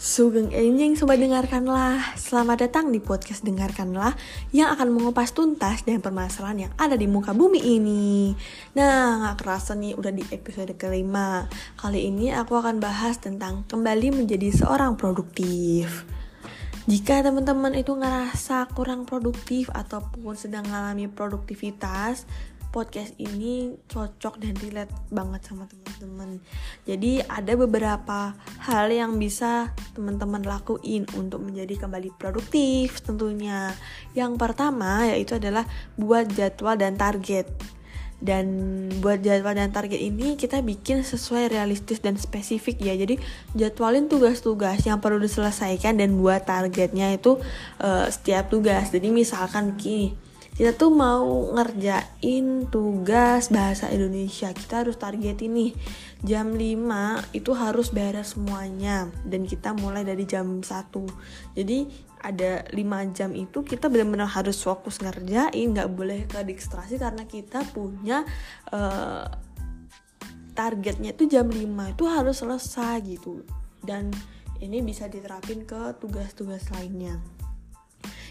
Sugeng Enjing Sobat Dengarkanlah. Selamat datang di podcast Dengarkanlah Yang akan mengupas tuntas dan permasalahan yang ada di muka bumi ini. Nah gak kerasa nih udah di episode kelima. Kali ini aku akan bahas tentang kembali menjadi seorang produktif. Jika teman-teman itu ngerasa kurang produktif ataupun sedang mengalami produktivitas, podcast ini cocok dan relate banget sama teman-teman. Jadi ada beberapa hal yang bisa teman-teman lakuin untuk menjadi kembali produktif tentunya. Yang pertama yaitu adalah buat jadwal dan target. Dan buat jadwal dan target ini kita bikin sesuai realistis dan spesifik ya. Jadi jadwalin tugas-tugas yang perlu diselesaikan dan buat targetnya itu uh, setiap tugas. Jadi misalkan gini kita tuh mau ngerjain tugas bahasa Indonesia. Kita harus target ini jam 5 itu harus beres semuanya. Dan kita mulai dari jam 1 jadi ada 5 jam itu kita benar-benar harus fokus ngerjain. Nggak boleh ke distraksi karena kita punya uh, targetnya itu jam 5 itu harus selesai gitu. Dan ini bisa diterapin ke tugas-tugas lainnya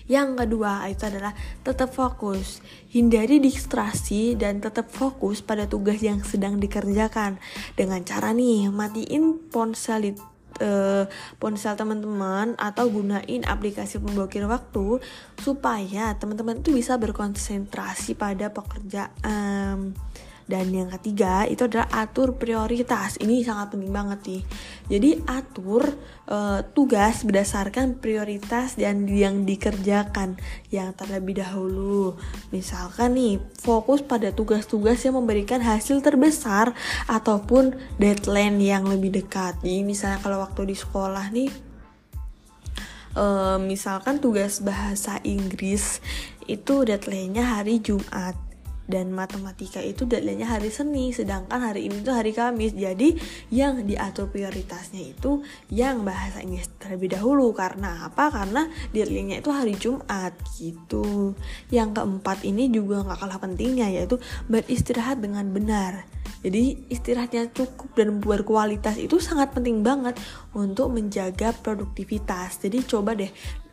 yang kedua itu adalah tetap fokus, hindari distraksi dan tetap fokus pada tugas yang sedang dikerjakan. Dengan cara nih matiin ponsel uh, ponsel teman-teman atau gunain aplikasi pemblokir waktu supaya teman-teman itu bisa berkonsentrasi pada pekerjaan. Dan yang ketiga itu adalah atur prioritas. Ini sangat penting banget nih. Jadi atur uh, tugas berdasarkan prioritas dan yang dikerjakan yang terlebih dahulu. Misalkan nih fokus pada tugas-tugas yang memberikan hasil terbesar ataupun deadline yang lebih dekat. Jadi misalnya kalau waktu di sekolah nih uh, misalkan tugas bahasa Inggris itu deadline-nya hari Jumat dan matematika itu deadline-nya hari Senin sedangkan hari ini tuh hari Kamis. Jadi yang diatur prioritasnya itu yang bahasa Inggris terlebih dahulu. Karena apa? Karena deadline-nya itu hari Jumat gitu. Yang keempat ini juga nggak kalah pentingnya yaitu beristirahat dengan benar. Jadi istirahatnya cukup dan berkualitas itu sangat penting banget untuk menjaga produktivitas. Jadi coba deh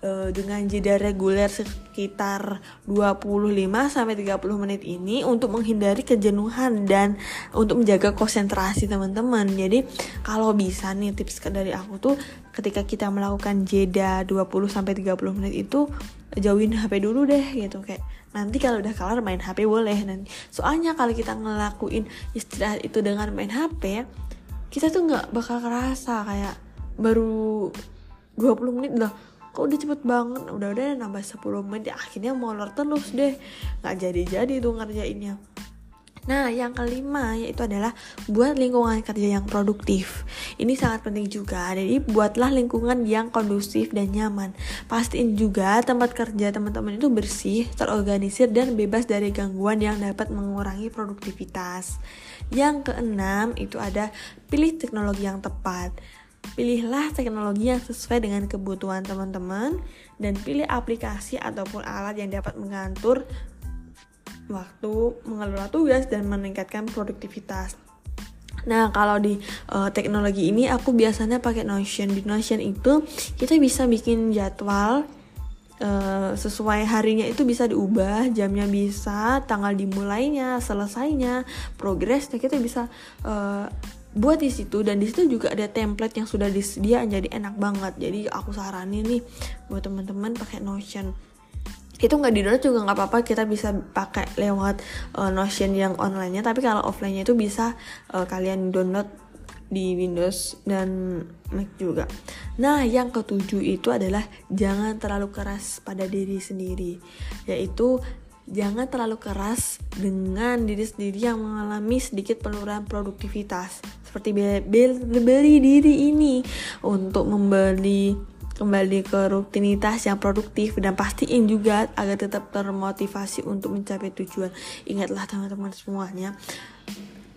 e, dengan jeda reguler sekitar 25 sampai 30 menit ini untuk menghindari kejenuhan dan untuk menjaga konsentrasi teman-teman. Jadi kalau bisa nih tips dari aku tuh ketika kita melakukan jeda 20 sampai 30 menit itu jauhin HP dulu deh gitu. Kayak nanti kalau udah kelar main HP boleh. Nanti soalnya kalau kita ngelakuin istirahat itu dengan main HP kita tuh nggak bakal kerasa. Kayak baru 20 menit lah kok udah cepet banget udah udah nambah 10 menit ya, akhirnya molor terus deh nggak jadi jadi tuh ngerjainnya Nah, yang kelima yaitu adalah buat lingkungan kerja yang produktif. Ini sangat penting juga. Jadi, buatlah lingkungan yang kondusif dan nyaman. Pastiin juga tempat kerja teman-teman itu bersih, terorganisir dan bebas dari gangguan yang dapat mengurangi produktivitas. Yang keenam itu ada pilih teknologi yang tepat. Pilihlah teknologi yang sesuai dengan kebutuhan teman-teman dan pilih aplikasi ataupun alat yang dapat mengatur waktu mengelola tugas dan meningkatkan produktivitas. Nah, kalau di uh, teknologi ini aku biasanya pakai Notion. Di Notion itu kita bisa bikin jadwal uh, sesuai harinya itu bisa diubah, jamnya bisa, tanggal dimulainya, selesainya, progresnya kita bisa uh, buat di situ dan di situ juga ada template yang sudah disediakan jadi enak banget. Jadi aku saranin nih buat teman-teman pakai Notion itu nggak di download juga nggak apa-apa kita bisa pakai lewat uh, Notion yang online-nya tapi kalau offline-nya itu bisa uh, kalian download di Windows dan Mac juga. Nah, yang ketujuh itu adalah jangan terlalu keras pada diri sendiri, yaitu jangan terlalu keras dengan diri sendiri yang mengalami sedikit penurunan produktivitas, seperti beli diri ini untuk membeli kembali ke rutinitas yang produktif dan pastiin juga agar tetap termotivasi untuk mencapai tujuan. Ingatlah teman-teman semuanya,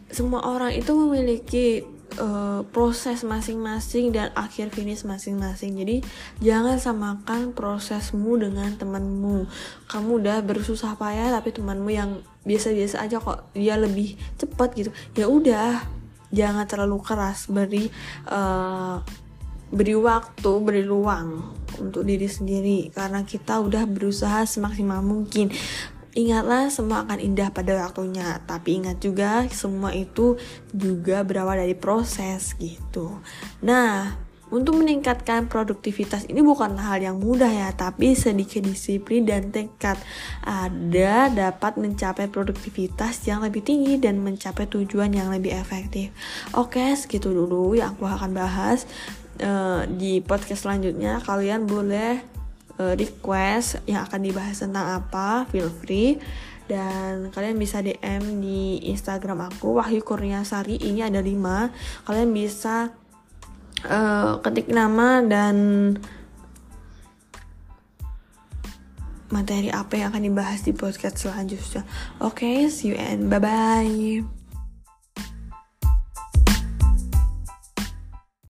semua orang itu memiliki uh, proses masing-masing dan akhir finish masing-masing. Jadi jangan samakan prosesmu dengan temanmu. Kamu udah bersusah payah tapi temanmu yang biasa-biasa aja kok dia lebih cepat gitu. Ya udah, jangan terlalu keras beri uh, beri waktu beri ruang untuk diri sendiri. Karena kita udah berusaha semaksimal mungkin. Ingatlah semua akan indah pada waktunya. Tapi ingat juga semua itu juga berawal dari proses gitu. Nah untuk meningkatkan produktivitas ini bukan hal yang mudah ya, tapi sedikit disiplin dan tekad ada dapat mencapai produktivitas yang lebih tinggi dan mencapai tujuan yang lebih efektif. Oke, segitu dulu yang aku akan bahas uh, di podcast selanjutnya. Kalian boleh uh, request yang akan dibahas tentang apa, feel free dan kalian bisa DM di Instagram aku Wahyu Kurniasari ini ada 5 kalian bisa uh, ketik nama dan materi apa yang akan dibahas di podcast selanjutnya. Oke, okay, see you and bye bye.